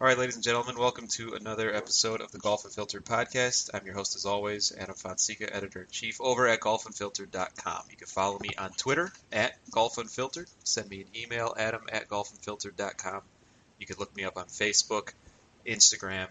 All right, ladies and gentlemen, welcome to another episode of the Golf Unfiltered podcast. I'm your host, as always, Adam Fonseca, editor in chief over at golfunfiltered.com. You can follow me on Twitter at golfunfiltered. Send me an email, adam at golfunfiltered.com. You can look me up on Facebook, Instagram,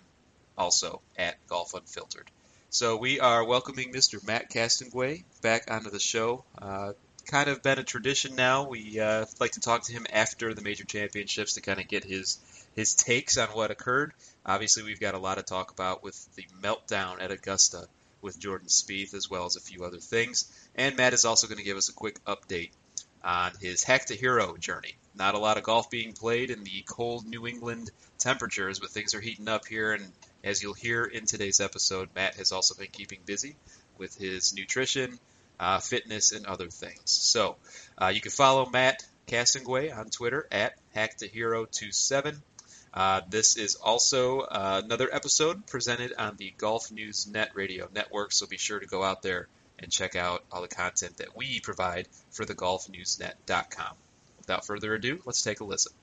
also at golfunfiltered. So we are welcoming Mr. Matt Castonguay back onto the show. Uh, kind of been a tradition now. We uh, like to talk to him after the major championships to kind of get his his takes on what occurred. Obviously, we've got a lot to talk about with the meltdown at Augusta with Jordan Spieth, as well as a few other things. And Matt is also going to give us a quick update on his Hack to Hero journey. Not a lot of golf being played in the cold New England temperatures, but things are heating up here. And as you'll hear in today's episode, Matt has also been keeping busy with his nutrition, uh, fitness, and other things. So uh, you can follow Matt Castonguay on Twitter at Hack to Hero 27 uh, this is also uh, another episode presented on the Golf News Net Radio Network, so be sure to go out there and check out all the content that we provide for the golfnewsnet.com. Without further ado, let's take a listen.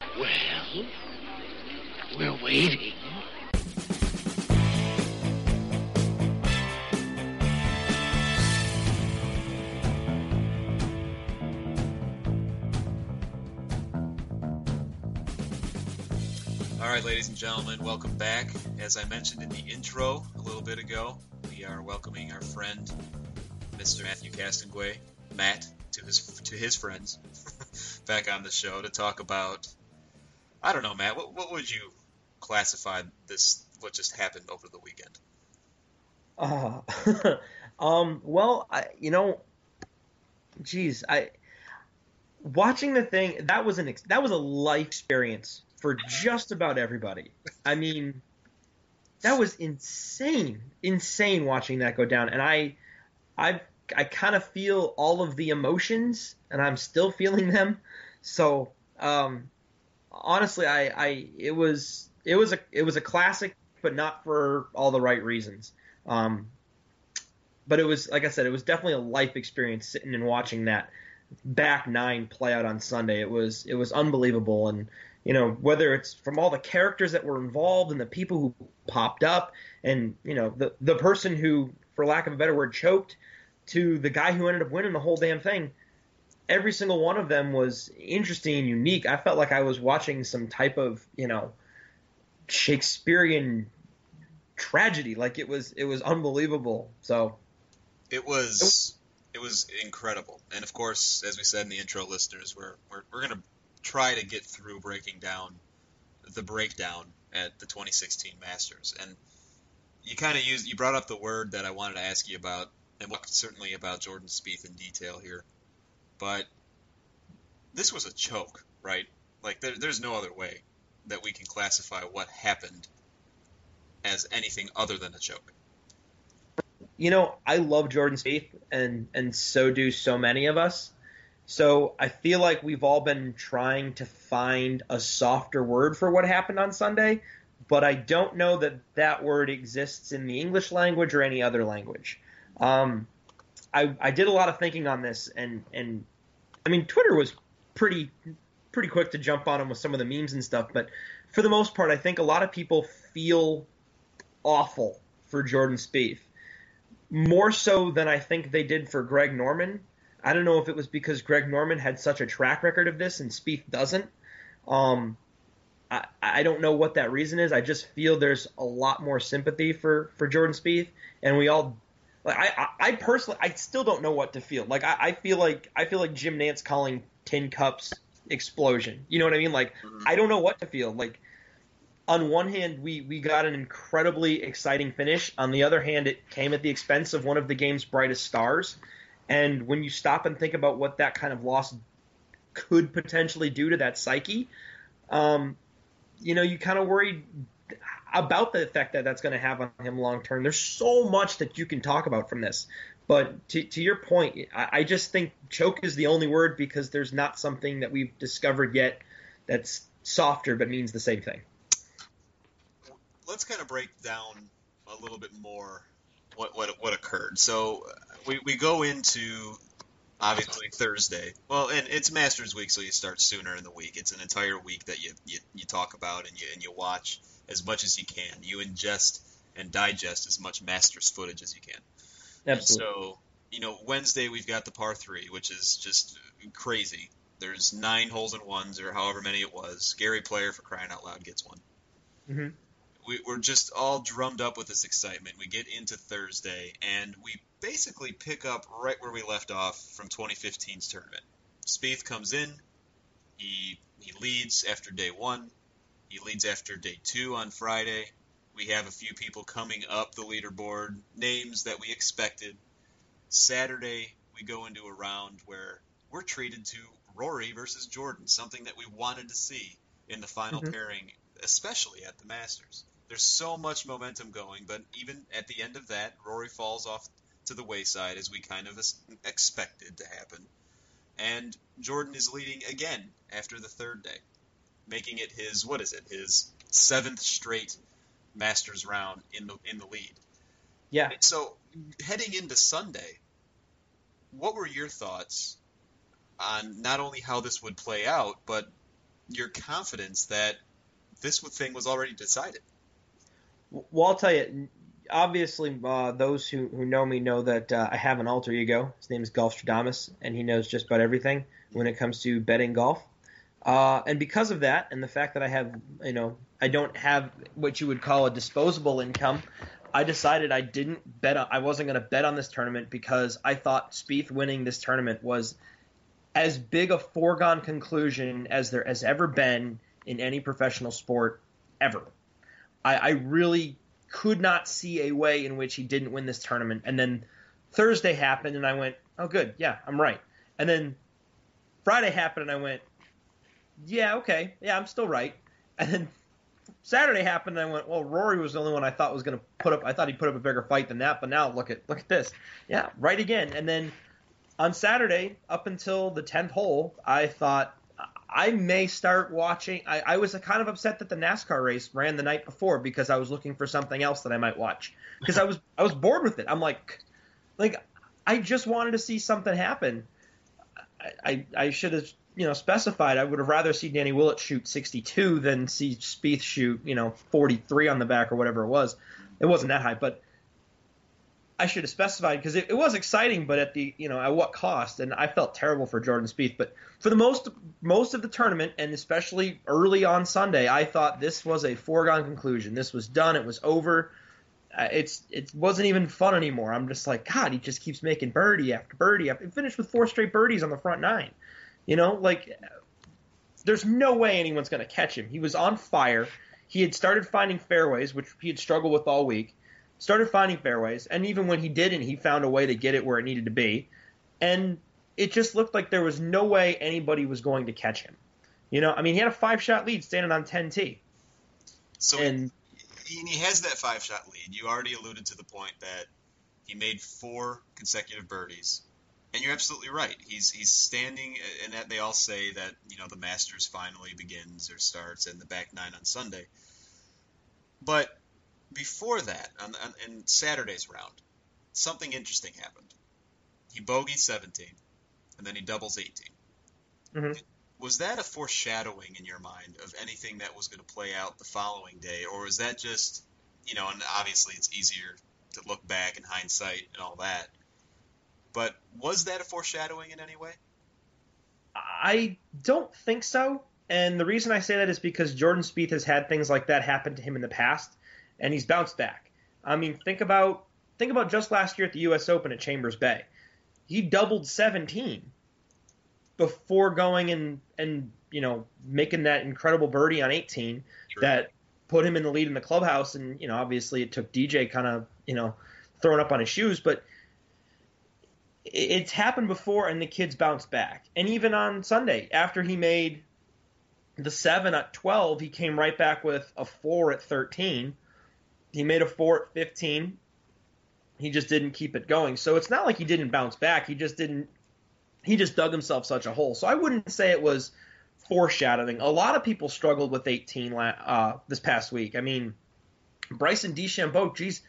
Well, we're waiting. Right, ladies and gentlemen, welcome back. As I mentioned in the intro a little bit ago, we are welcoming our friend, Mr. Matthew Castonguay, Matt, to his to his friends, back on the show to talk about. I don't know, Matt. What, what would you classify this? What just happened over the weekend? Uh, um. Well, I you know, geez, I watching the thing that was an that was a life experience for just about everybody. I mean, that was insane, insane watching that go down. And I, I, I kind of feel all of the emotions, and I'm still feeling them. So, um, honestly, I, I, it was, it was a, it was a classic, but not for all the right reasons. Um, but it was, like I said, it was definitely a life experience sitting and watching that back nine play out on Sunday. It was, it was unbelievable, and you know, whether it's from all the characters that were involved and the people who popped up and, you know, the, the person who, for lack of a better word, choked to the guy who ended up winning the whole damn thing. Every single one of them was interesting and unique. I felt like I was watching some type of, you know, Shakespearean tragedy. Like it was, it was unbelievable. So it was, it was incredible. And of course, as we said in the intro, listeners, we're we're, we're gonna try to get through breaking down the breakdown at the 2016 Masters. And you kind of used you brought up the word that I wanted to ask you about, and certainly about Jordan Spieth in detail here. But this was a choke, right? Like there, there's no other way that we can classify what happened as anything other than a choke. You know, I love Jordan Spieth, and and so do so many of us. So I feel like we've all been trying to find a softer word for what happened on Sunday, but I don't know that that word exists in the English language or any other language. Um, I, I did a lot of thinking on this, and and I mean Twitter was pretty pretty quick to jump on him with some of the memes and stuff, but for the most part, I think a lot of people feel awful for Jordan Spieth, more so than I think they did for Greg Norman I don't know if it was because Greg Norman had such a track record of this and Spieth doesn't. Um, I, I don't know what that reason is. I just feel there's a lot more sympathy for, for Jordan Spieth, and we all. Like I, I personally, I still don't know what to feel. Like I, I feel like I feel like Jim Nantz calling Tin Cup's explosion. You know what I mean? Like mm-hmm. I don't know what to feel. Like on one hand, we we got an incredibly exciting finish. On the other hand, it came at the expense of one of the game's brightest stars. And when you stop and think about what that kind of loss could potentially do to that psyche, Um, you know, you kind of worry about the effect that that's going to have on him long term. There's so much that you can talk about from this. But to, to your point, I, I just think choke is the only word because there's not something that we've discovered yet that's softer but means the same thing. Let's kind of break down a little bit more what what what occurred. So we, we go into obviously Thursday. Well, and it's Masters week, so you start sooner in the week. It's an entire week that you you, you talk about and you and you watch as much as you can. You ingest and digest as much Masters footage as you can. Absolutely. And so you know Wednesday we've got the par three, which is just crazy. There's nine holes in ones or however many it was. Gary Player for crying out loud gets one. hmm we, we're just all drummed up with this excitement. We get into Thursday, and we basically pick up right where we left off from 2015's tournament. Spieth comes in, he he leads after day one, he leads after day two on Friday. We have a few people coming up the leaderboard, names that we expected. Saturday, we go into a round where we're treated to Rory versus Jordan, something that we wanted to see in the final Mhm. pairing, especially at the Masters. There's so much momentum going, but even at the end of that, Rory falls off to the wayside as we kind of expected to happen. And Jordan is leading again after the third day, making it his what is it? His seventh straight Masters round in the in the lead. Yeah. So heading into Sunday, what were your thoughts on not only how this would play out, but your confidence that this thing was already decided? Well, I'll tell you. Obviously, uh, those who, who know me know that uh, I have an alter ego. His name is Golf Golfstradamus, and he knows just about everything when it comes to betting golf. Uh, and because of that, and the fact that I have, you know, I don't have what you would call a disposable income, I decided I didn't bet. I wasn't going to bet on this tournament because I thought Spieth winning this tournament was as big a foregone conclusion as there has ever been in any professional sport ever. I, I really could not see a way in which he didn't win this tournament. And then Thursday happened, and I went, "Oh, good, yeah, I'm right." And then Friday happened, and I went, "Yeah, okay, yeah, I'm still right." And then Saturday happened, and I went, "Well, Rory was the only one I thought was going to put up. I thought he'd put up a bigger fight than that, but now look at look at this, yeah, right again." And then on Saturday, up until the tenth hole, I thought I may start watching. I, I was uh, kind of upset that the NASCAR race ran the night before because I was looking for something else that I might watch because I was I was bored with it. I'm like, like I just wanted to see something happen. I I, I should have you know specified. I would have rather see Danny Willett shoot 62 than see Spieth shoot you know 43 on the back or whatever it was. It wasn't that high, but I should have specified because it, it, was exciting, but at the you know at what cost? And I felt terrible for Jordan Spieth. But for the most most of the tournament, and especially early on Sunday, I thought this was a foregone conclusion. This was done. It was over. Uh, it's it wasn't even fun anymore. I'm just like God. He just keeps making birdie after birdie. After, finished with four straight birdies on the front nine. You know, like there's no way anyone's going to catch him. He was on fire. He had started finding fairways, which he had struggled with all week started finding fairways, and even when he didn't, he found a way to get it where it needed to be. And it just looked like there was no way anybody was going to catch him. You know, I mean, he had a five shot lead standing on 10T. So and he, he has that five shot lead. You already alluded to the point that he made four consecutive birdies. And you're absolutely right. He's he's standing, and that they all say that you know the Masters finally begins or starts in the back nine on Sunday. But before that, on, on, in Saturday's round, something interesting happened. He bogeyed 17, and then he doubles 18. Mm-hmm. Was that a foreshadowing in your mind of anything that was going to play out the following day, or was that just, you know, and obviously it's easier to look back in hindsight and all that, but was that a foreshadowing in any way? I don't think so. And the reason I say that is because Jordan Spieth has had things like that happen to him in the past and he's bounced back. I mean, think about think about just last year at the U.S. Open at Chambers Bay. He doubled 17 before going and and you know making that incredible birdie on 18 True. that put him in the lead in the clubhouse. And you know, obviously, it took DJ kind of you know throwing up on his shoes, but it's happened before, and the kids bounced back. And even on Sunday, after he made the seven at 12, he came right back with a four at 13. He made a four at 15. He just didn't keep it going. So it's not like he didn't bounce back. He just didn't. He just dug himself such a hole. So I wouldn't say it was foreshadowing. A lot of people struggled with 18 uh, this past week. I mean, Bryson DeChambeau, geez,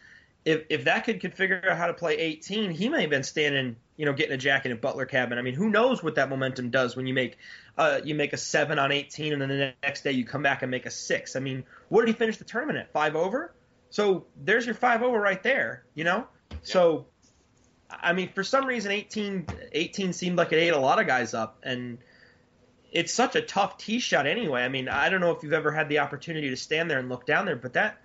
if if that kid could figure out how to play 18, he may have been standing, you know, getting a jacket in Butler cabin. I mean, who knows what that momentum does when you make uh, you make a seven on 18, and then the next day you come back and make a six. I mean, what did he finish the tournament at? Five over. So there's your five over right there. You know. Yeah. So, I mean, for some reason, 18 18 seemed like it ate a lot of guys up, and it's such a tough tee shot anyway. I mean, I don't know if you've ever had the opportunity to stand there and look down there, but that,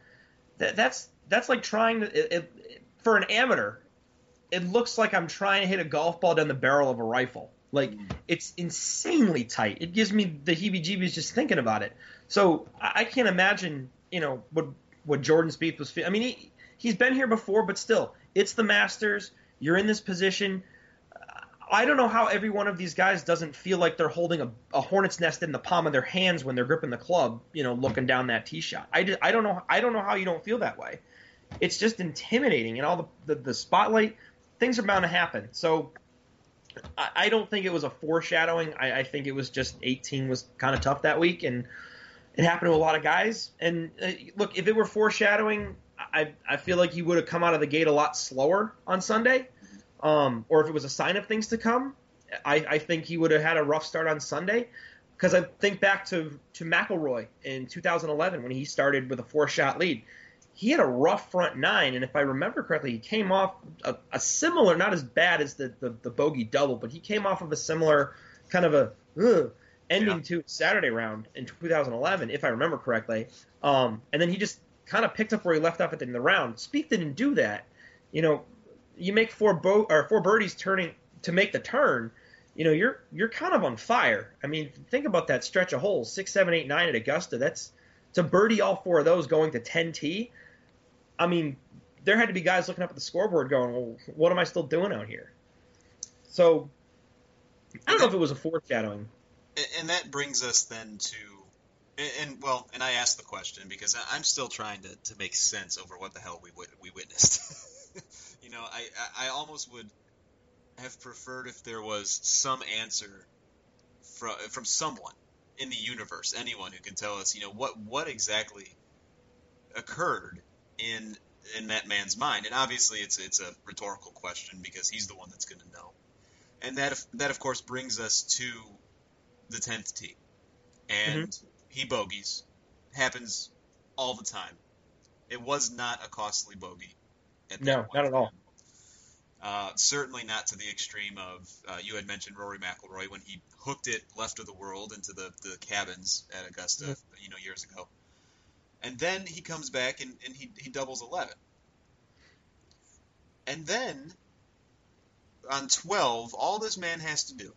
that that's that's like trying to it, it, for an amateur. It looks like I'm trying to hit a golf ball down the barrel of a rifle. Like mm. it's insanely tight. It gives me the heebie-jeebies just thinking about it. So I, I can't imagine, you know, what what Jordan Spieth was. I mean, he he's been here before, but still, it's the Masters. You're in this position. I don't know how every one of these guys doesn't feel like they're holding a, a, hornet's nest in the palm of their hands when they're gripping the club, you know, looking down that tee shot. I, just, I don't know. I don't know how you don't feel that way. It's just intimidating, and all the the, the spotlight things are bound to happen. So I, I don't think it was a foreshadowing. I, I, think it was just 18 was kind of tough that week, and it happened to a lot of guys. And uh, look, if it were foreshadowing, I I feel like he would have come out of the gate a lot slower on Sunday um, or if it was a sign of things to come, I, I think he would have had a rough start on Sunday. Because I think back to to McIlroy in 2011 when he started with a four shot lead. He had a rough front nine, and if I remember correctly, he came off a, a similar, not as bad as the, the, the bogey double, but he came off of a similar kind of a ugh, ending yeah. to Saturday round in 2011, if I remember correctly. Um, and then he just kind of picked up where he left off at the end of the round. Spieth didn't do that. You know, you make four bo- or four birdies turning to make the turn, you know you're you're kind of on fire. I mean, think about that stretch of holes six, seven, eight, nine at Augusta. That's to birdie all four of those going to 10t. I mean, there had to be guys looking up at the scoreboard going, "Well, what am I still doing out here?" So I don't know if it was a foreshadowing. And that brings us then to and, well, and I asked the question because I'm still trying to, to make sense over what the hell we we witnessed. you know, I, I almost would have preferred if there was some answer from from someone in the universe, anyone who can tell us, you know, what what exactly occurred in in that man's mind. And obviously, it's it's a rhetorical question because he's the one that's going to know. And that that of course brings us to the tenth tee, and mm-hmm. he bogeys happens all the time. It was not a costly bogey no, not at all. Uh, certainly not to the extreme of uh, you had mentioned Rory McIlroy when he hooked it left of the world into the, the cabins at Augusta, mm-hmm. you know, years ago. And then he comes back and, and he, he doubles 11. And then on 12, all this man has to do,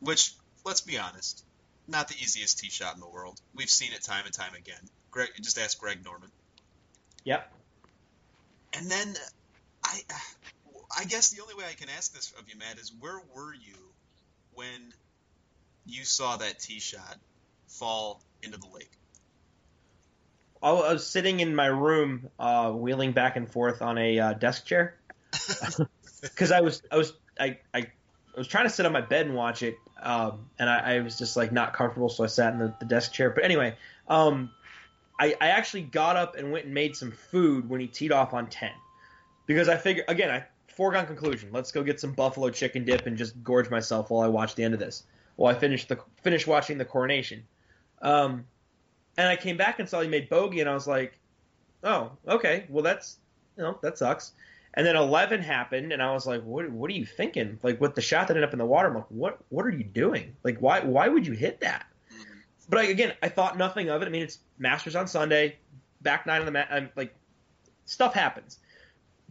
which, let's be honest, not the easiest tee shot in the world. We've seen it time and time again. Greg, just ask Greg Norman. Yep. And then I I guess the only way I can ask this of you, Matt, is where were you when you saw that tee shot fall into the lake? I was sitting in my room, uh, wheeling back and forth on a uh, desk chair, because I was I was I, I, I was trying to sit on my bed and watch it, um, and I, I, was just like not comfortable, so I sat in the, the desk chair. But anyway, um, I, I actually got up and went and made some food when he teed off on 10. Because I figured, again, I foregone conclusion. Let's go get some buffalo chicken dip and just gorge myself while I watch the end of this. While I finish the finish watching the coronation. Um, and I came back and saw he made bogey, and I was like, oh, okay, well that's you know that sucks. And then 11 happened, and I was like, what What are you thinking? Like with the shot that ended up in the water, I'm like, what What are you doing? Like why Why would you hit that? but I, again, I thought nothing of it. I mean, it's Masters on Sunday, back nine on the mat. I'm like, stuff happens.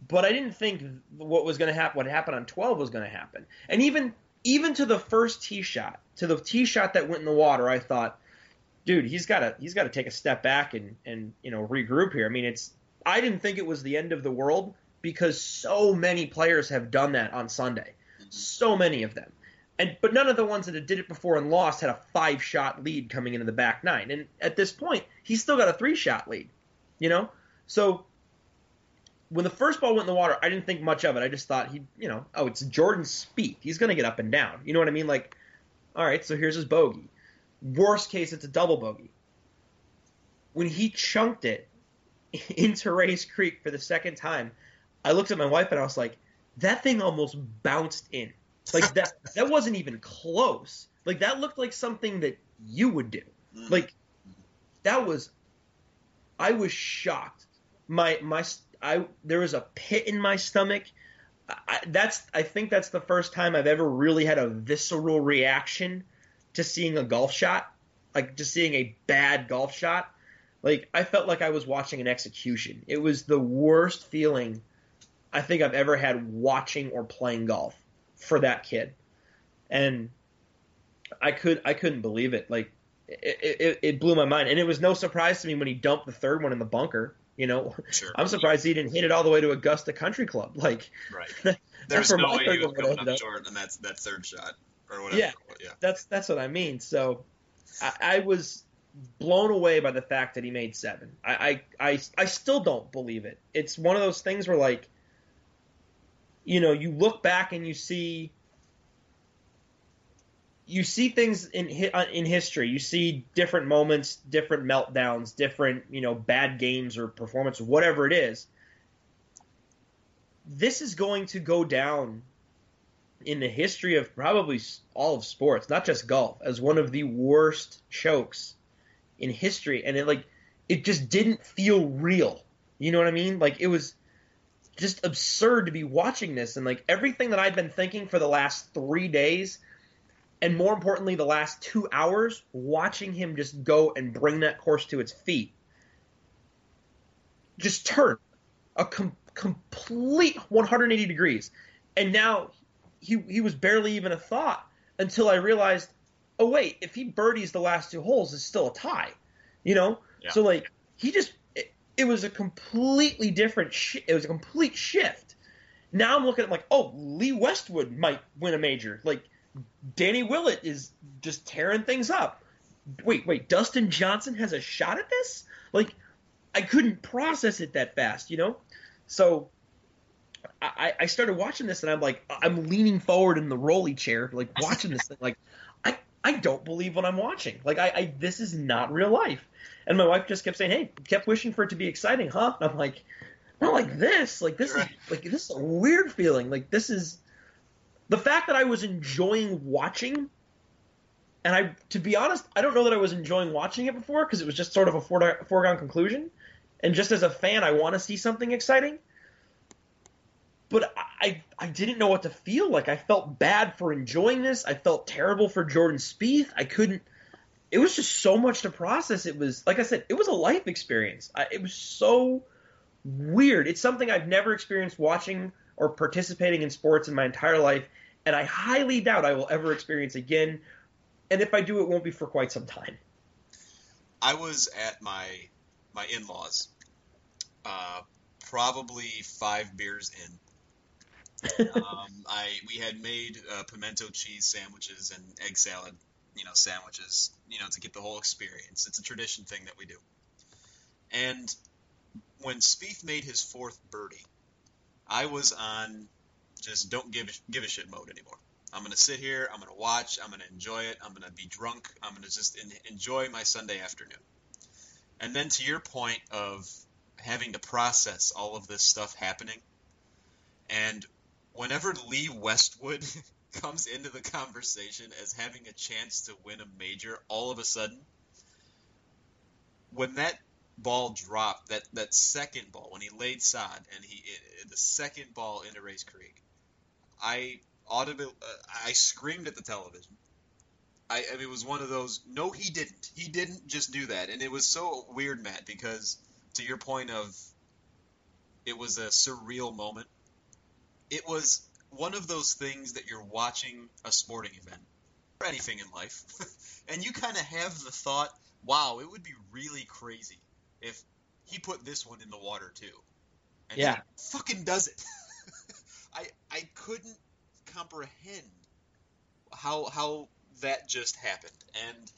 But I didn't think what was going to happen, what happened on 12 was going to happen. And even even to the first tee shot, to the tee shot that went in the water, I thought, dude, he's got to he's got to take a step back and and you know regroup here. I mean, it's I didn't think it was the end of the world because so many players have done that on Sunday, so many of them. and but none of the ones that did it before and lost had a five shot lead coming into the back nine. And at this point, he's still got a three shot lead. You know, so when the first ball went in the water, I didn't think much of it. I just thought he, you know, oh, it's Jordan Spieth. He's going to get up and down. You know what I mean? Like, all right, so here's his bogey. Worst case, it's a double bogey. When he chunked it into Rae's Creek for the second time, I looked at my wife and I was like, that thing almost bounced in. Like that that wasn't even close. Like that looked like something that you would do. Mm. Like that was I was shocked. My my I there was a pit in my stomach. I, that's I think that's the first time I've ever really had a visceral reaction to seeing a golf shot, like just seeing a bad golf shot. Like I felt like I was watching an execution. It was the worst feeling I think I've ever had watching or playing golf for that kid, and I could I couldn't believe it. Like it, it, it blew my mind, and it was no surprise to me when he dumped the third one in the bunker. You know, Sure. I'm surprised he didn't hit it all the way to Augusta Country Club. Like Right. There's no way he was coming up. short on that that third shot or whatever. Yeah. Yeah. that's that's what I mean. So I, I was blown away by the fact that he made seven. I, I I I still don't believe it. It's one of those things where like, you know, you look back and you see. You see things in uh, in history. You see different moments, different meltdowns, different you know bad games or performance, whatever it is. This is going to go down in the history of probably all of sports, not just golf, as one of the worst chokes in history. And it like it just didn't feel real. You know what I mean? Like it was just absurd to be watching this and like everything that I'd been thinking for the last three days, and more importantly, the last two hours, watching him just go and bring that course to its feet, just turn a com- complete 180 degrees. And now he he was barely even a thought until I realized, oh wait, if he birdies the last two holes, it's still a tie, you know. Yeah. So like he just it, was a completely different. Sh- it was a complete shift. Now I'm looking at like, oh, Lee Westwood might win a major. Like Danny Willett is just tearing things up. Wait, wait, Dustin Johnson has a shot at this? Like I couldn't process it that fast, you know. So I, I started watching this and I'm like I'm leaning forward in the rolly chair, like watching this thing, like I I don't believe what I'm watching. Like I, I this is not real life. And my wife just kept saying, Hey, kept wishing for it to be exciting, huh? And I'm like, not like this. Like this is like this is a weird feeling. Like this is the fact that I was enjoying watching and I to be honest, I don't know that I was enjoying watching it before because it was just sort of a foregone conclusion. And just as a fan, I want to see something exciting but I I didn't know what to feel like. I felt bad for enjoying this. I felt terrible for Jordan Spieth. I couldn't. It was just so much to process. It was like I said, it was a life experience. I, it was so weird. It's something I've never experienced watching or participating in sports in my entire life, and I highly doubt I will ever experience again. And if I do, it won't be for quite some time. I was at my my in laws, uh, probably five beers in. um, I we had made uh, pimento cheese sandwiches and egg salad, you know, sandwiches, you know, to get the whole experience. It's a tradition thing that we do. And when Spieth made his fourth birdie, I was on just don't give a- give a shit mode anymore. I'm gonna sit here. I'm gonna watch. I'm gonna enjoy it. I'm gonna be drunk. I'm gonna just en- enjoy my Sunday afternoon. And then to your point of having to process all of this stuff happening, and whenever Lee Westwood comes into the conversation as having a chance to win a major, all of a sudden, when that ball dropped, that that second ball, when he laid sod and he the second ball into Rae's Creek, I audibly, uh, I screamed at the television. I, I mean, it was one of those. No, he didn't. He didn't just do that, and it was so weird, Matt, because to your point of, it was a surreal moment. It was one of those things that you're watching a sporting event or anything in life, and you kind of have the thought, "Wow, it would be really crazy if he put this one in the water too." And Yeah. he fucking does it. I I couldn't comprehend how how that just happened. And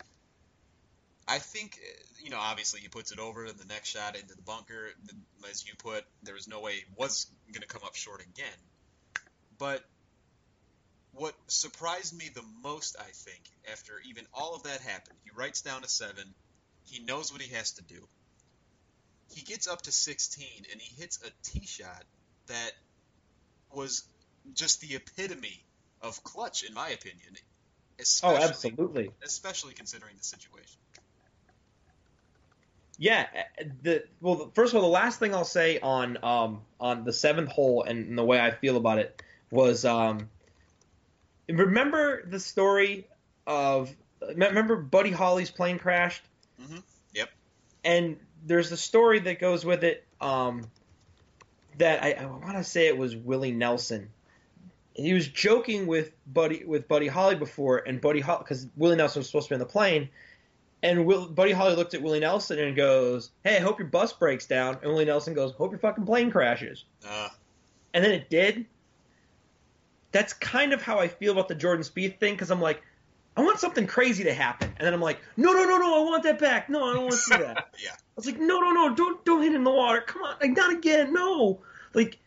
I think you know, obviously he puts it over and the next shot into the bunker. As you put, there was no way he was going to come up short again. But what surprised me the most, I think, after even all of that happened, he writes down a seven. He knows what he has to do. He gets up to 16 and he hits a tee shot that was just the epitome of clutch, in my opinion. Oh, absolutely. Especially considering the situation. Yeah, uh, the well, first of all, the last thing I'll say on um on the seventh hole and the way I feel about it was um remember the story of remember Buddy Holly's plane crashed Mm-hmm. Yep. and there's the story that goes with it um that I, I want to say it was Willie Nelson. He was joking with Buddy with Buddy Holly before, and Buddy Holly because Willie Nelson was supposed to be on the plane, and Will, Buddy Holly looked at Willie Nelson and goes, "Hey, I hope your bus breaks down." And Willie Nelson goes, "Hope your fucking plane crashes." Uh, And then it did. That's kind of how I feel about the Jordan Spieth thing because I'm like, I want something crazy to happen, and then I'm like, no, no, no, no, I want that back. No, I don't want to see that. yeah. I was like, no, no, no, don't don't hit it in the water. Come on, like not again. No, like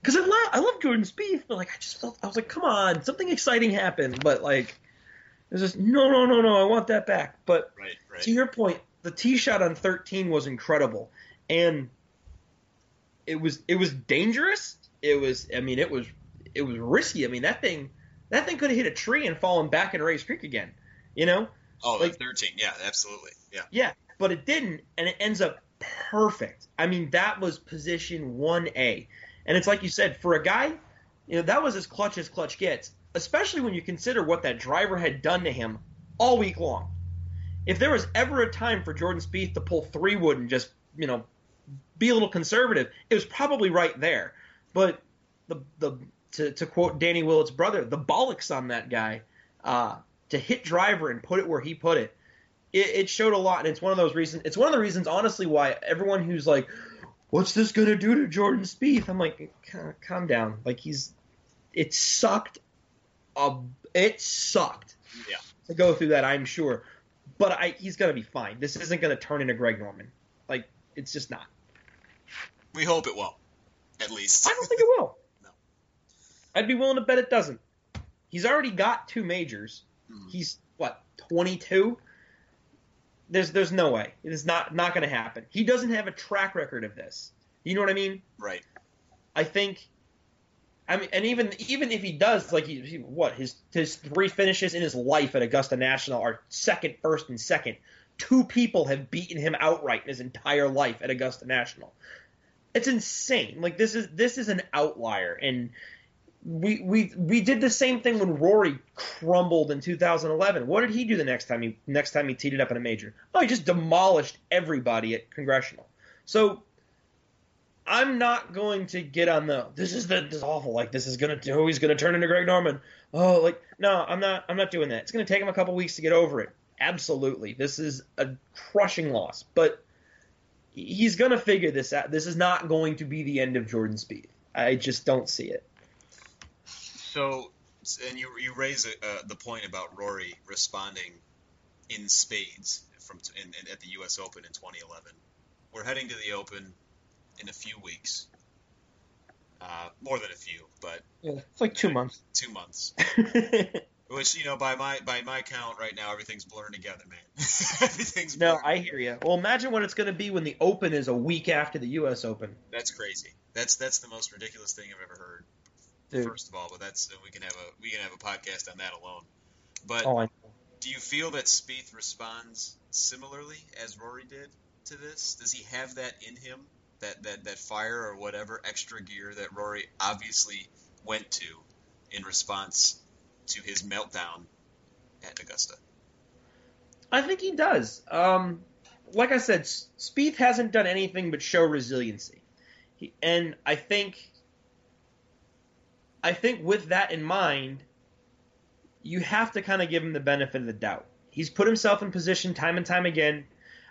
because I love I love Jordan Spieth, but like I just felt I was like, come on, something exciting happened, but like it was just no, no, no, no, I want that back. But Right. Right. to your point, the tee shot on 13 was incredible, and it was it was dangerous. It was I mean it was it was risky. I mean that thing that thing could have hit a tree and fallen back in Rae's Creek again. You know, oh, like- like, 13. Yeah, absolutely. Yeah. yeah, but it didn't, and it ends up perfect. I mean, that was position 1A. And it's like you said, for a guy, you know, that was as clutch as clutch gets, especially when you consider what that driver had done to him all week long. If there was ever a time for Jordan Spieth to pull three wood and just, you know, be a little conservative, it was probably right there. But the the to, to quote Danny Willett's brother, the bollocks on that guy uh, to hit driver and put it where he put it it, it showed a lot, and it's one of those reasons. It's one of the reasons, honestly, why everyone who's like, "What's this gonna do to Jordan Spieth?" I'm like, "Calm- down. Like he's, it sucked. Uh, it sucked Yeah. to go through that. I'm sure, but I, he's gonna be fine. This isn't gonna turn into Greg Norman. Like it's just not. We hope it won't. At least. I don't think it will. I'd be willing to bet it doesn't. He's already got two majors. Mhm. He's what 22. There's there's no way. It is not not going to happen. He doesn't have a track record of this. You know what I mean? Right. I think. I mean, and even even if he does, like he, he what his his three finishes in his life at Augusta National are second, first, and second. Two people have beaten him outright in his entire life at Augusta National. It's insane. Like this is this is an outlier, and we we we did the same thing when Rory crumbled in 2011. What did he do the next time he next time he teed it up in a major? Oh, he just demolished everybody at Congressional. So I'm not going to get on the this is the this is awful. Like this is gonna oh he's gonna turn into Greg Norman. Oh like no I'm not I'm not doing that. It's gonna take him a couple weeks to get over it. Absolutely, this is a crushing loss, but he's gonna figure this out. This is not going to be the end of Jordan Spieth. I just don't see it. So, and you you raise uh, the point about Rory responding in spades from in, in, at the U.S. Open in 2011. We're heading to the Open in a few weeks. Uh, more than a few, but Yeah, it's like two months. two months. Which you know, by my by my count right now, everything's blurring together, man. everything's no. I hear you. Well, imagine what it's going to be when the Open is a week after the U.S. Open. That's crazy. That's that's the most ridiculous thing I've ever heard. Dude. First of all, but that's we can have a we can have a podcast on that alone. But Oh, I do you feel that Spieth responds similarly as Rory did to this? Does he have that in him? That that that fire or whatever extra gear that Rory obviously went to in response to his meltdown at Augusta. I think he does. Um, like I said, Spieth hasn't done anything but show resiliency, he, and I think, I think with that in mind, you have to kind of give him the benefit of the doubt. He's put himself in position time and time again.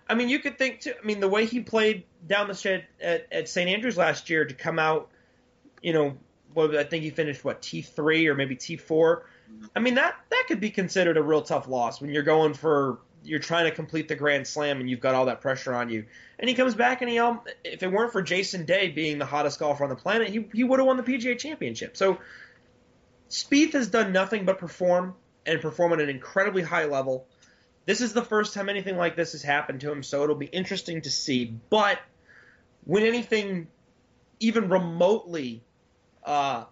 I mean, you could think too. I mean, the way he played down the stretch at, at St Andrews last year to come out, you know, what I think he finished what T three or maybe T four. I mean that that could be considered a real tough loss when you're going for you're trying to complete the grand slam and you've got all that pressure on you. And he comes back and he um, if it weren't for Jason Day being the hottest golfer on the planet, he he would have won the PGA Championship. So Spieth has done nothing but perform and perform at an incredibly high level. This is the first time anything like this has happened to him, so it'll be interesting to see. But when anything even remotely uh,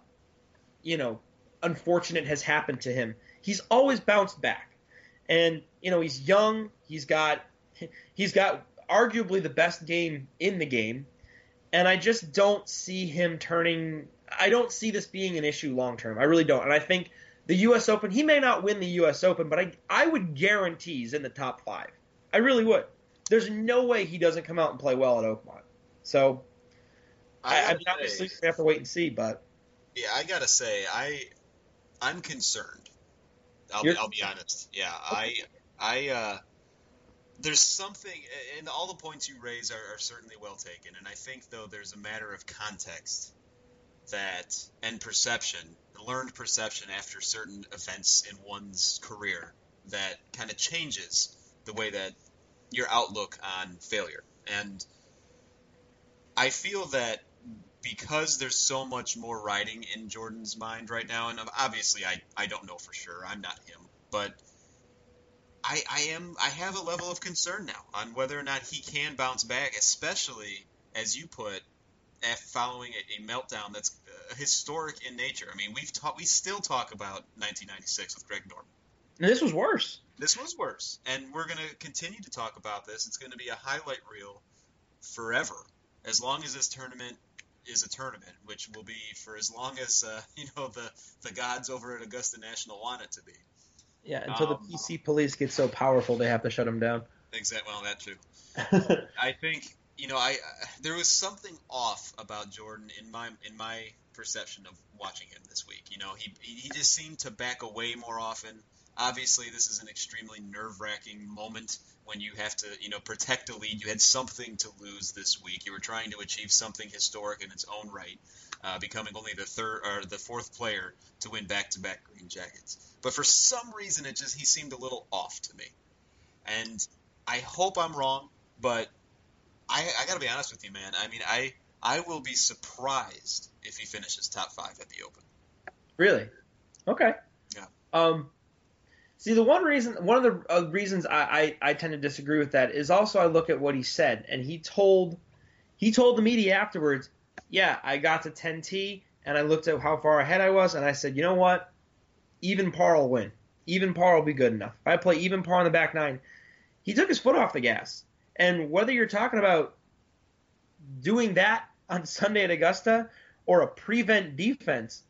you know, unfortunate has happened to him, he's always bounced back. And you know, he's young. He's got he's got arguably the best game in the game, and I just don't see him turning. I don't see this being an issue long term. I really don't. And I think the U.S. Open, he may not win the U.S. Open, but I I would guarantee he's in the top five. I really would. There's no way he doesn't come out and play well at Oakmont. So I, I mean, obviously we have to wait and see, but yeah, I gotta say, I I'm concerned. I'll, be, I'll be honest. Yeah, I I uh, there's something, and all the points you raise are, are certainly well taken. And I think though there's a matter of context that and perception, learned perception after certain events in one's career that kind of changes the way that your outlook on failure. And I feel that because there's so much more writing in Jordan's mind right now, and obviously I, I don't know for sure. I'm not him, but I I am I have a level of concern now on whether or not he can bounce back, especially as you put, following a, a meltdown that's uh, historic in nature. I mean, we've talked we still talk about 1996 with Greg Norman. And this was worse. This was worse, and we're going to continue to talk about this. It's going to be a highlight reel forever as long as this tournament is a tournament, which will be for as long as uh, you know the the gods over at Augusta National want it to be. Yeah, until um, the PC police get so powerful, they have to shut them down. Exactly. Well, that too. I think you know, I uh, there was something off about Jordan in my in my perception of watching him this week. You know, he he just seemed to back away more often. Obviously, this is an extremely nerve wracking moment when you have to, you know, protect a lead. You had something to lose this week. You were trying to achieve something historic in its own right, uh, becoming only the third or the fourth player to win back-to-back green jackets. But for some reason, it just he seemed a little off to me, and I hope I'm wrong, but I, I got to be honest with you, man. I mean, I I will be surprised if he finishes top five at the Open. Really? Okay. Yeah. Um, See, the one reason, one of the uh, reasons I, I, I tend to disagree with that is also I look at what he said, and he told he told the media afterwards, yeah, I got to 10T, and I looked at how far ahead I was, and I said, you know what, even par will win. Even par will be good enough. If I play even par on the back nine, he took his foot off the gas. And whether you're talking about doing that on Sunday at Augusta or a prevent defense,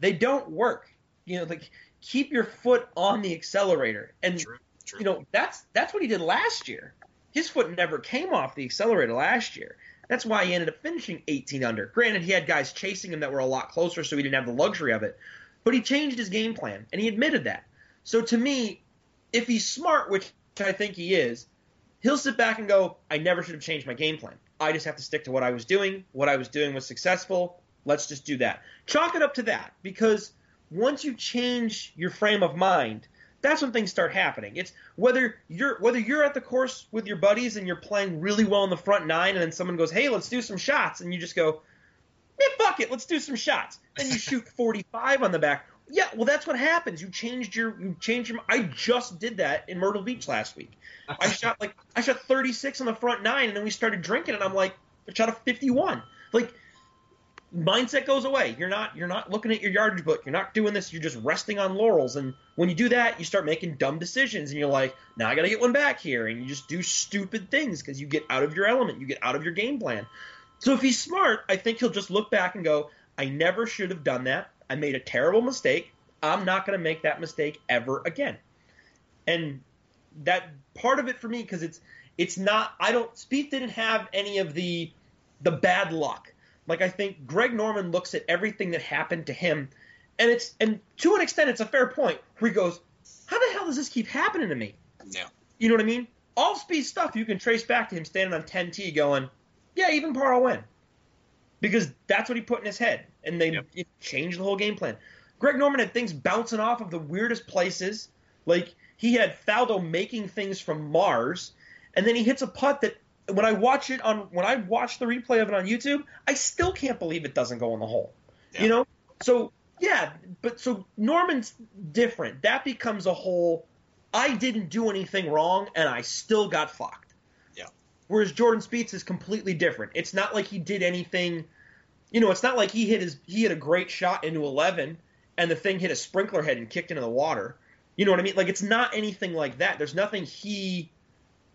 they don't work. You know, like keep your foot on the accelerator. And true, true. you know, that's that's what he did last year. His foot never came off the accelerator last year. That's why he ended up finishing 18 under. Granted, he had guys chasing him that were a lot closer, so he didn't have the luxury of it. But he changed his game plan, and he admitted that. So to me, if he's smart, which I think he is, he'll sit back and go, I never should have changed my game plan. I just have to stick to what I was doing. What I was doing was successful. Let's just do that. Chalk it up to that because once you change your frame of mind, that's when things start happening. It's whether you're whether you're at the course with your buddies and you're playing really well in the front nine, and then someone goes, "Hey, let's do some shots," and you just go, "Man, fuck it, let's do some shots." Then you shoot 45 on the back. Yeah, well, that's what happens. You changed your you changed your. I just did that in Myrtle Beach last week. I shot like I shot 36 on the front nine, and then we started drinking, and I'm like, I shot a 51. Like mindset goes away. You're not you're not looking at your yardage book. You're not doing this. You're just resting on laurels. And when you do that, you start making dumb decisions. And you're like, now I got to get one back here. And you just do stupid things because you get out of your element. You get out of your game plan. So if he's smart, I think he'll just look back and go, I never should have done that. I made a terrible mistake. I'm not going to make that mistake ever again. And that part of it for me because it's it's not. I don't. Spieth didn't have any of the the bad luck like I think Greg Norman looks at everything that happened to him, and it's and to an extent it's a fair point where he goes, "How the hell does this keep happening to me?" Yeah. You know what I mean? All Spieth stuff you can trace back to him standing on 10T going, "Yeah, even par will win," because that's what he put in his head, and they yep. changed the whole game plan. Greg Norman had things bouncing off of the weirdest places. Like he had Faldo making things from Mars, and then he hits a putt that when I watch it on when I watch the replay of it on YouTube, I still can't believe it doesn't go in the hole. Yeah. You know? So yeah, but so Norman's different. That becomes a whole I didn't do anything wrong and I still got fucked. Yeah. Whereas Jordan Spieth is completely different. It's not like he did anything you know, it's not like he hit his he hit a great shot into 11 and the thing hit a sprinkler head and kicked into the water. You know what I mean? Like it's not anything like that. There's nothing he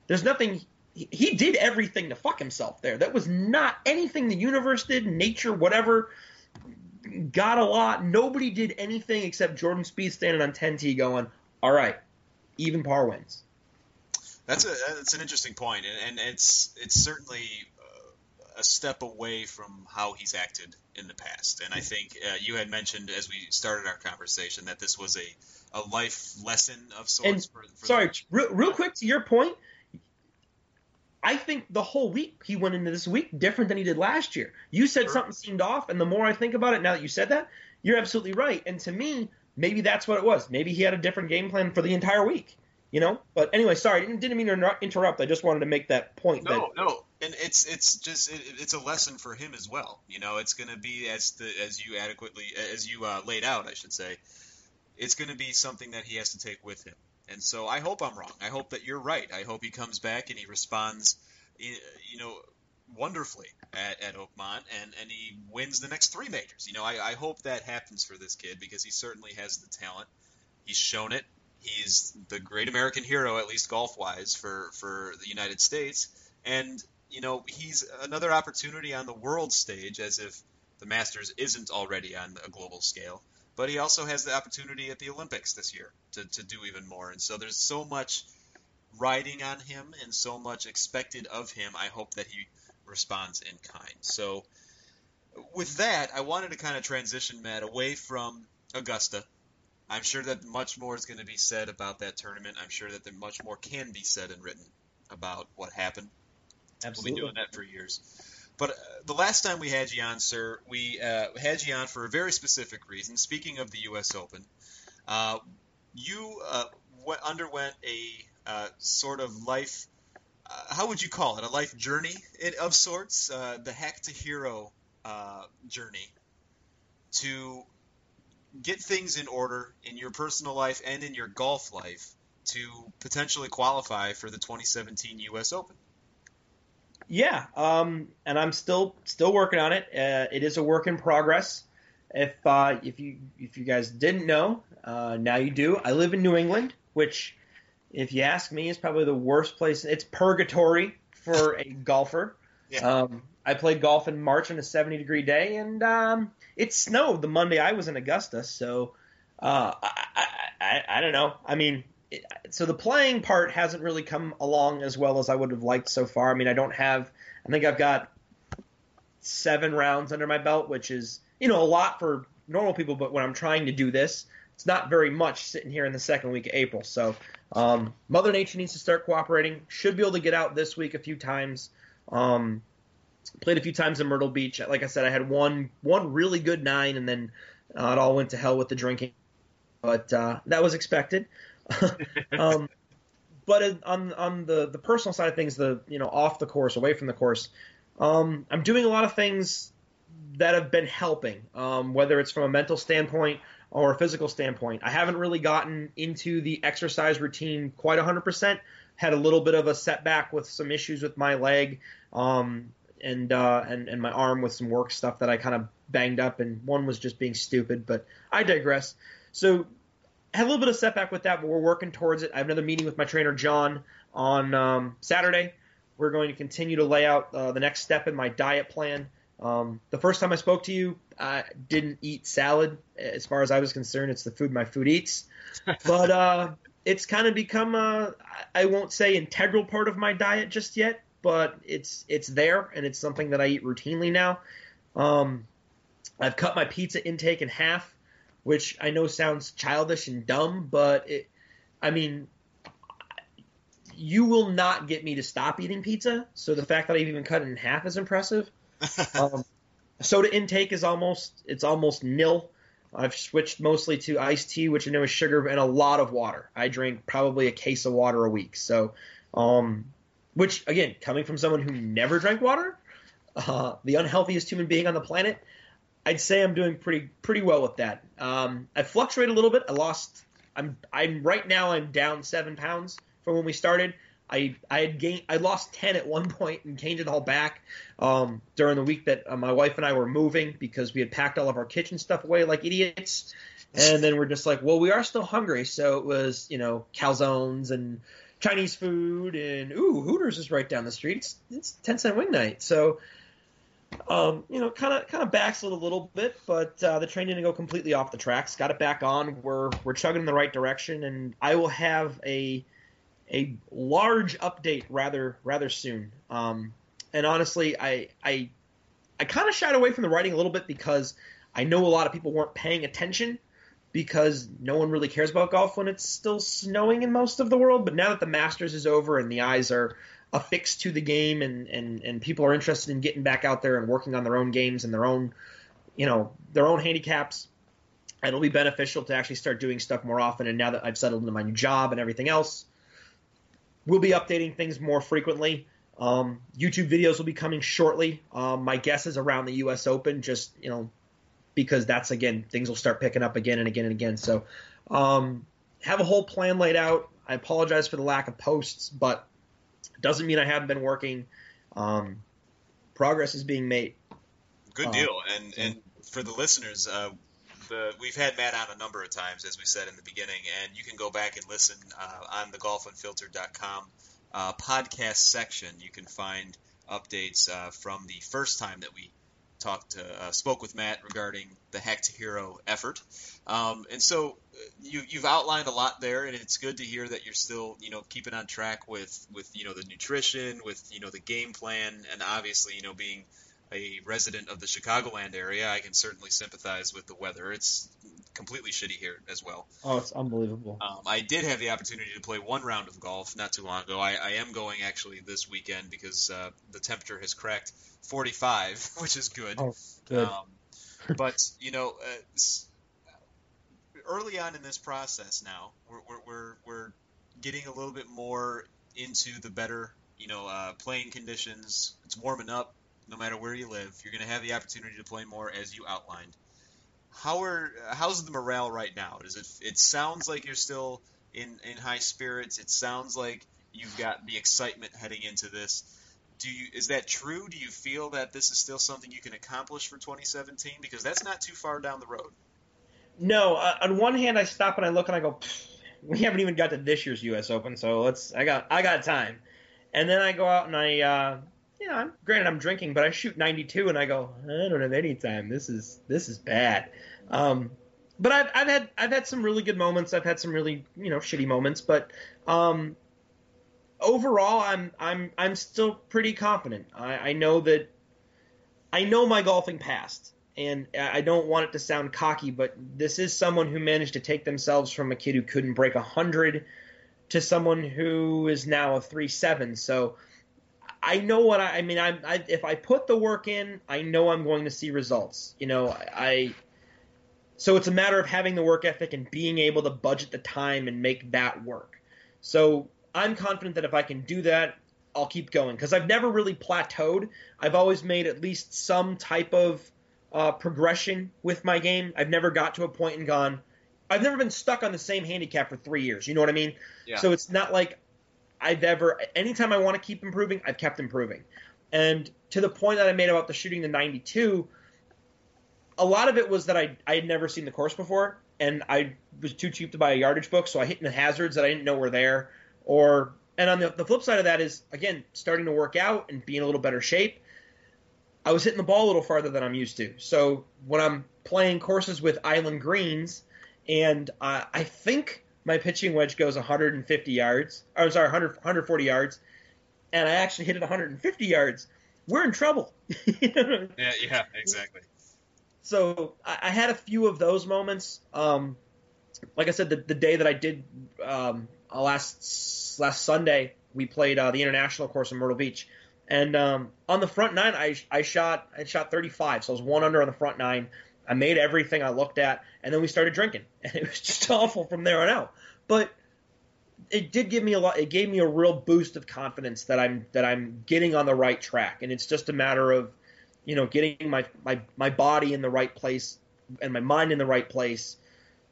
there's nothing he, did everything to fuck himself there. That was not anything the universe did, nature, whatever. Got a lot. Nobody did anything except Jordan Spieth standing on 10T going, all right, even par wins. That's a that's an interesting point, and, and it's it's certainly uh, a step away from how he's acted in the past. And I think uh, you had mentioned as we started our conversation that this was a, a life lesson of sorts. And for, for sorry, real, real quick to your point. I think the whole week he went into this week different than he did last year. You said Sure. something seemed off, and the more I think about it now that you said that, you're absolutely right. And to me, maybe that's what it was. Maybe he had a different game plan for the entire week. You know. But anyway, sorry, didn't, didn't mean to interrupt. I just wanted to make that point. No, that, no, and it's it's just it, it's a lesson for him as well. You know, it's going to be as the as you adequately as you uh, laid out, I should say. It's going to be something that he has to take with him. And so I hope I'm wrong. I hope that you're right. I hope he comes back and he responds, eh, you know, wonderfully at, at Oakmont and, and he wins the next three majors. You know, I, I hope that happens for this kid because he certainly has the talent. He's shown it. He's the great American hero, at least golf wise, for, for the United States. And, you know, he's another opportunity on the world stage as if the Masters isn't already on a global scale. But he also has the opportunity at the Olympics this year to, to do even more. And so there's so much riding on him and so much expected of him. I hope that he responds in kind. So, with that, I wanted to kind of transition, Matt, away from Augusta. I'm sure that much more is going to be said about that tournament. I'm sure that there much more can be said and written about what happened. absolutely. We'll be doing that for years. But uh, the last time we had you on, sir, we uh, had you on for a very specific reason. Speaking of the U.S. Open, uh, you uh, w- underwent a uh, sort of life. Uh, how would you call it? A life journey of sorts, the hack to hero journey to get things in order in your personal life and in your golf life to potentially qualify for the 2017 U.S. Open. Yeah, um, and I'm still still working on it. Uh, it is a work in progress. If uh, if you if you guys didn't know, uh, now you do. I live in New England, which, if you ask me, is probably the worst place. It's purgatory for a golfer. Yeah. Um, I played golf in March on a 70 degree day, and um, it snowed the Monday I was in Augusta. So uh, I, I, I, I don't know. I mean, so the playing part hasn't really come along as well as I would have liked so far. I mean, I don't have. I think I've got seven rounds under my belt, which is you know a lot for normal people. But when I'm trying to do this, it's not very much sitting here in the second week of April. So um, Mother Nature needs to start cooperating. Should be able to get out this week a few times. Um, played a few times in Myrtle Beach. Like I said, I had one one really good nine, and then uh, it all went to hell with the drinking. But uh, that was expected. um, but on on the the personal side of things, the you know off the course, away from the course, um, I'm doing a lot of things that have been helping, um, whether it's from a mental standpoint or a physical standpoint. I haven't really gotten into the exercise routine quite 100%. Had a little bit of a setback with some issues with my leg um, and, uh, and and my arm with some work stuff that I kind of banged up, and one was just being stupid. But I digress. So had a little bit of setback with that, but we're working towards it. I have another meeting with my trainer John on um, Saturday. We're going to continue to lay out uh, the next step in my diet plan. Um, the first time I spoke to you, I didn't eat salad. As far as I was concerned, it's the food my food eats. But uh, it's kind of become a, I won't say integral part of my diet just yet, but it's it's there and it's something that I eat routinely now. Um, I've cut my pizza intake in half which I know sounds childish and dumb, but it, I mean, you will not get me to stop eating pizza. So the fact that I've even cut it in half is impressive. um, soda intake is almost it's almost nil. I've switched mostly to iced tea, which I know is sugar, and a lot of water. I drink probably a case of water a week. So, um, which again, coming from someone who never drank water, uh, the unhealthiest human being on the planet, I'd say I'm doing pretty pretty well with that. Um, I fluctuate a little bit. I lost. I'm I'm right now. I'm down seven pounds from when we started. I I had gained. I lost ten at one point and gained it all back um, during the week that uh, my wife and I were moving because we had packed all of our kitchen stuff away like idiots. And then we're just like, well, we are still hungry, so it was you know calzones and Chinese food and ooh Hooters is right down the street. It's, it's ten cent wing night, so um, you know, kind of kind of backslid a little bit, but uh, the train didn't go completely off the tracks. Got it back on. We're we're chugging in the right direction, and I will have a a large update rather rather soon. Um, and honestly, I I I kind of shied away from the writing a little bit because I know a lot of people weren't paying attention because no one really cares about golf when it's still snowing in most of the world. But now that the Masters is over and the eyes are affixed to the game and, and, and people are interested in getting back out there and working on their own games and their own you know their own handicaps. It'll be beneficial to actually start doing stuff more often. And now that I've settled into my new job and everything else we'll be updating things more frequently. Um, YouTube videos will be coming shortly. Um, my guess is around the US Open just you know because that's again things will start picking up again and again and again. So um, have a whole plan laid out. I apologize for the lack of posts but doesn't mean I haven't been working. Um, progress is being made. Good deal. And and for the listeners, uh, the we've had Matt on a number of times, as we said in the beginning, and you can go back and listen uh, on the golfunfiltered.com uh, podcast section. You can find updates uh, from the first time that we talked uh, spoke with Matt regarding the Hack to Hero effort. Um, and so uh, you, you've outlined a lot there, and it's good to hear that you're still, you know, keeping on track with, with you know the nutrition, with you know the game plan, and obviously, you know, being a resident of the Chicagoland area, I can certainly sympathize with the weather. It's completely shitty here as well. Oh, it's unbelievable. Um, I did have the opportunity to play one round of golf not too long ago. I, I am going actually this weekend because uh, the temperature has cracked 45, which is good. Oh, good. Um, but you know, uh, early on in this process now, we're, we're, we're, we're getting a little bit more into the better, you know, uh, playing conditions. It's warming up no matter where you live. You're going to have the opportunity to play more as you outlined. How are how's the morale right now? Does it it sounds like you're still in in high spirits. It sounds like you've got the excitement heading into this. Do you is that true? Do you feel that this is still something you can accomplish for 2017 because that's not too far down the road? No, uh, on one hand I stop and I look and I go we haven't even got to this year's US Open, so let's I got I got time. And then I go out and I uh, you know, I'm, granted I'm drinking, but I shoot 92 and I go, I don't have any time. This is this is bad. Um, but I've I've had I've had some really good moments. I've had some really you know shitty moments, but um, overall I'm I'm I'm still pretty confident. I, I know that I know my golfing past, and I don't want it to sound cocky, but this is someone who managed to take themselves from a kid who couldn't break hundred to someone who is now a three seven. So I know what I, I mean. I, I, if I put the work in, I know I'm going to see results. You know, I. So it's a matter of having the work ethic and being able to budget the time and make that work. So I'm confident that if I can do that, I'll keep going because I've never really plateaued. I've always made at least some type of uh, progression with my game. I've never got to a point and gone. I've never been stuck on the same handicap for three years. You know what I mean? Yeah. So it's not like I've ever anytime I want to keep improving, I've kept improving. And to the point that I made about the shooting the 92, a lot of it was that I I had never seen the course before and I was too cheap to buy a yardage book, so I hit in the hazards that I didn't know were there. Or and on the, the flip side of that is again starting to work out and being in a little better shape. I was hitting the ball a little farther than I'm used to. So when I'm playing courses with island greens, and uh, I think my pitching wedge goes 150 yards. Or, I'm sorry, 100, 140 yards, and I actually hit it 150 yards. We're in trouble. Yeah, yeah, exactly. So I, I had a few of those moments. Um, like I said, the, the day that I did um, uh, last last Sunday, we played uh, the international course in Myrtle Beach, and um, on the front nine, I I shot I shot 35, so I was one under on the front nine, I made everything I looked at, and then we started drinking, and it was just awful from there on out. But it did give me a lot. It gave me a real boost of confidence that I'm that I'm getting on the right track, and it's just a matter of, you know, getting my my my body in the right place and my mind in the right place,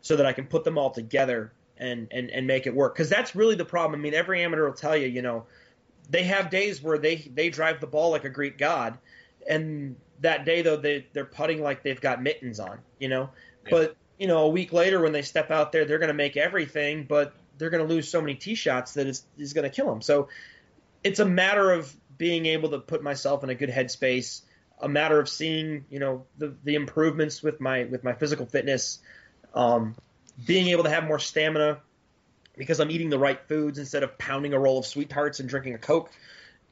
so that I can put them all together and and and make it work. Because that's really the problem. I mean, every amateur will tell you, you know, they have days where they they drive the ball like a Greek god, and that day though they they're putting like they've got mittens on, you know. Yeah. But you know, a week later when they step out there, they're going to make everything, but they're going to lose so many tee shots that it's, it's going to kill them. So it's a matter of being able to put myself in a good headspace, a matter of seeing you know the the improvements with my with my physical fitness, um, being able to have more stamina because I'm eating the right foods instead of pounding a roll of sweet tarts and drinking a coke.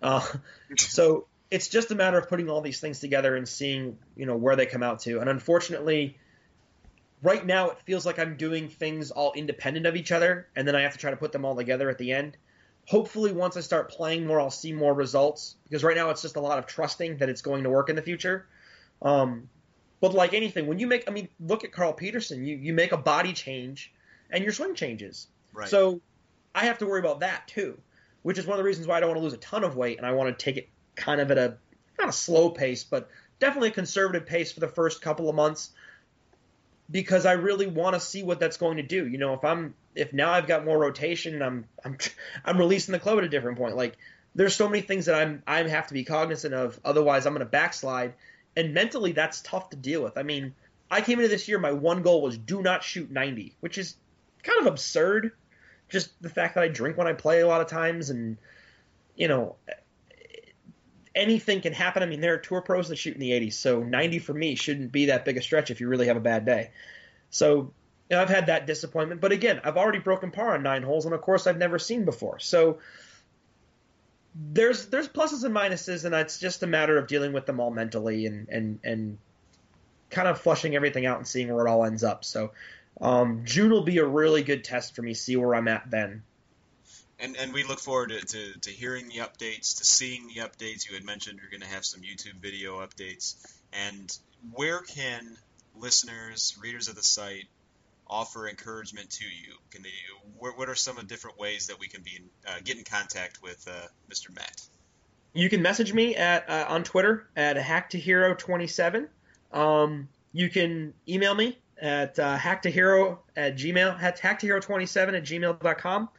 Uh, so it's just a matter of putting all these things together and seeing you know where they come out to. And unfortunately, right now it feels like I'm doing things all independent of each other, and then I have to try to put them all together at the end. Hopefully, once I start playing more, I'll see more results because right now it's just a lot of trusting that it's going to work in the future. Um, but like anything, when you make, I mean, look at Carl Pettersson. You you make a body change, and your swing changes. Right. So I have to worry about that too, which is one of the reasons why I don't want to lose a ton of weight and I want to take it kind of at a not a slow pace, but definitely a conservative pace for the first couple of months because I really want to see what that's going to do. You know, if I'm if now I've got more rotation, I'm I'm I'm releasing the club at a different point. Like there's so many things that I'm I have to be cognizant of. Otherwise, I'm going to backslide, and mentally that's tough to deal with. I mean, I came into this year, my one goal was do not shoot 90, which is kind of absurd. Just the fact that I drink when I play a lot of times, and you know, anything can happen. I mean, there are tour pros that shoot in the 80s, so 90 for me shouldn't be that big a stretch if you really have a bad day. So you know, I've had that disappointment, but again, I've already broken par on nine holes, and of course, I've never seen before. So there's there's pluses and minuses, and it's just a matter of dealing with them all mentally and and and kind of flushing everything out and seeing where it all ends up. So um, June will be a really good test for me, see where I'm at then and and we look forward to, to, to, hearing the updates, to seeing the updates. You had mentioned you're going to have some YouTube video updates, and where can listeners, readers of the site, offer encouragement to you? Can they? What, what are some of the different ways that we can be uh, get in contact with uh, Mr. Matt? You can message me at uh, on Twitter at hacktohero27. Um, you can email me at uh, at gmail hacktohero27 at gmail.com.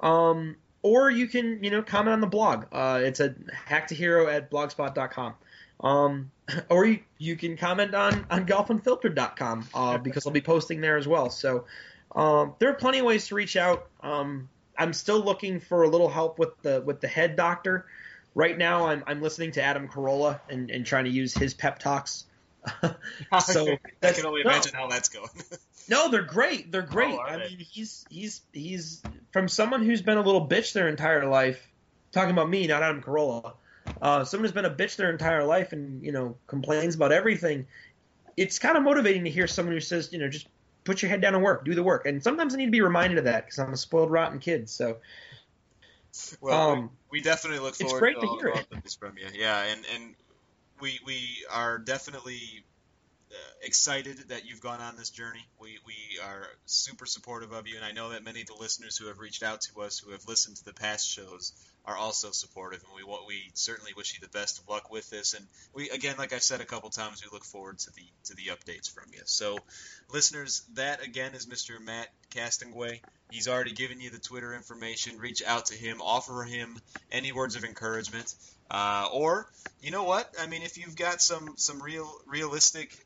Um, or you can, you know, comment on the blog. Uh, it's at hacktohero at blogspot.com. Um, or you, you can comment on, on golfunfiltered.com uh, because I'll be posting there as well. So um, there are plenty of ways to reach out. Um, I'm still looking for a little help with the with the head doctor. Right now, I'm, I'm listening to Adam Carolla and, and trying to use his pep talks. so I can only imagine no. how that's going. No, they're great. They're great. Oh, I they? mean, he's he's he's from someone who's been a little bitch their entire life. Talking about me, not Adam Carolla. Uh, someone who's been a bitch their entire life and you know complains about everything. It's kind of motivating to hear someone who says, you know, just put your head down and work, do the work. And sometimes I need to be reminded of that because I'm a spoiled, rotten kid. So. Well, um, we, we, definitely look forward. It's great to, to hear it. from you. Yeah, and and we we are definitely uh, excited that you've gone on this journey. We, we are super supportive of you, and I know that many of the listeners who have reached out to us, who have listened to the past shows, are also supportive, and we we certainly wish you the best of luck with this. And we again, like I said a couple times, we look forward to the to the updates from you. So, listeners, that again is Mr. Matt Castonguay. He's already given you the Twitter information. Reach out to him, offer him any words of encouragement, uh, or you know what? I mean, if you've got some some real realistic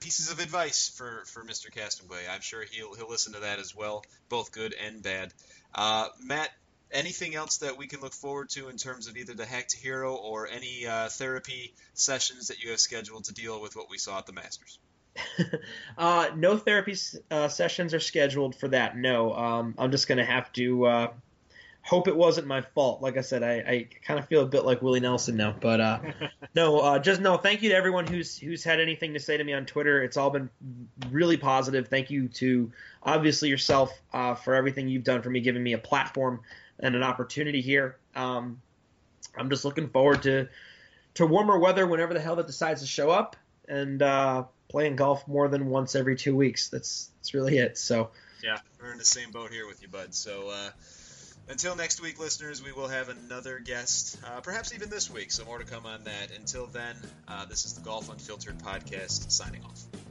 pieces of advice for, for Mr. Castonguay. I'm sure he'll he'll listen to that as well, both good and bad. Uh, Matt, anything else that we can look forward to in terms of either the Hack to Hero or any uh, therapy sessions that you have scheduled to deal with what we saw at the Masters? uh, no therapy uh, sessions are scheduled for that. No, um, I'm just going to have to uh, hope it wasn't my fault. Like I said, I, I kind of feel a bit like Willie Nelson now. But uh, no, uh, just no. Thank you to everyone who's who's had anything to say to me on Twitter. It's all been really positive. Thank you to obviously yourself uh, for everything you've done for me, giving me a platform and an opportunity here. Um, I'm just looking forward to to warmer weather whenever the hell that decides to show up. And uh, playing golf more than once every two weeks. That's that's really it. So yeah, we're in the same boat here with you, bud. So uh, until next week, listeners, we will have another guest, uh, perhaps even this week. So more to come on that. Until then, uh, this is the Golf Unfiltered podcast signing off.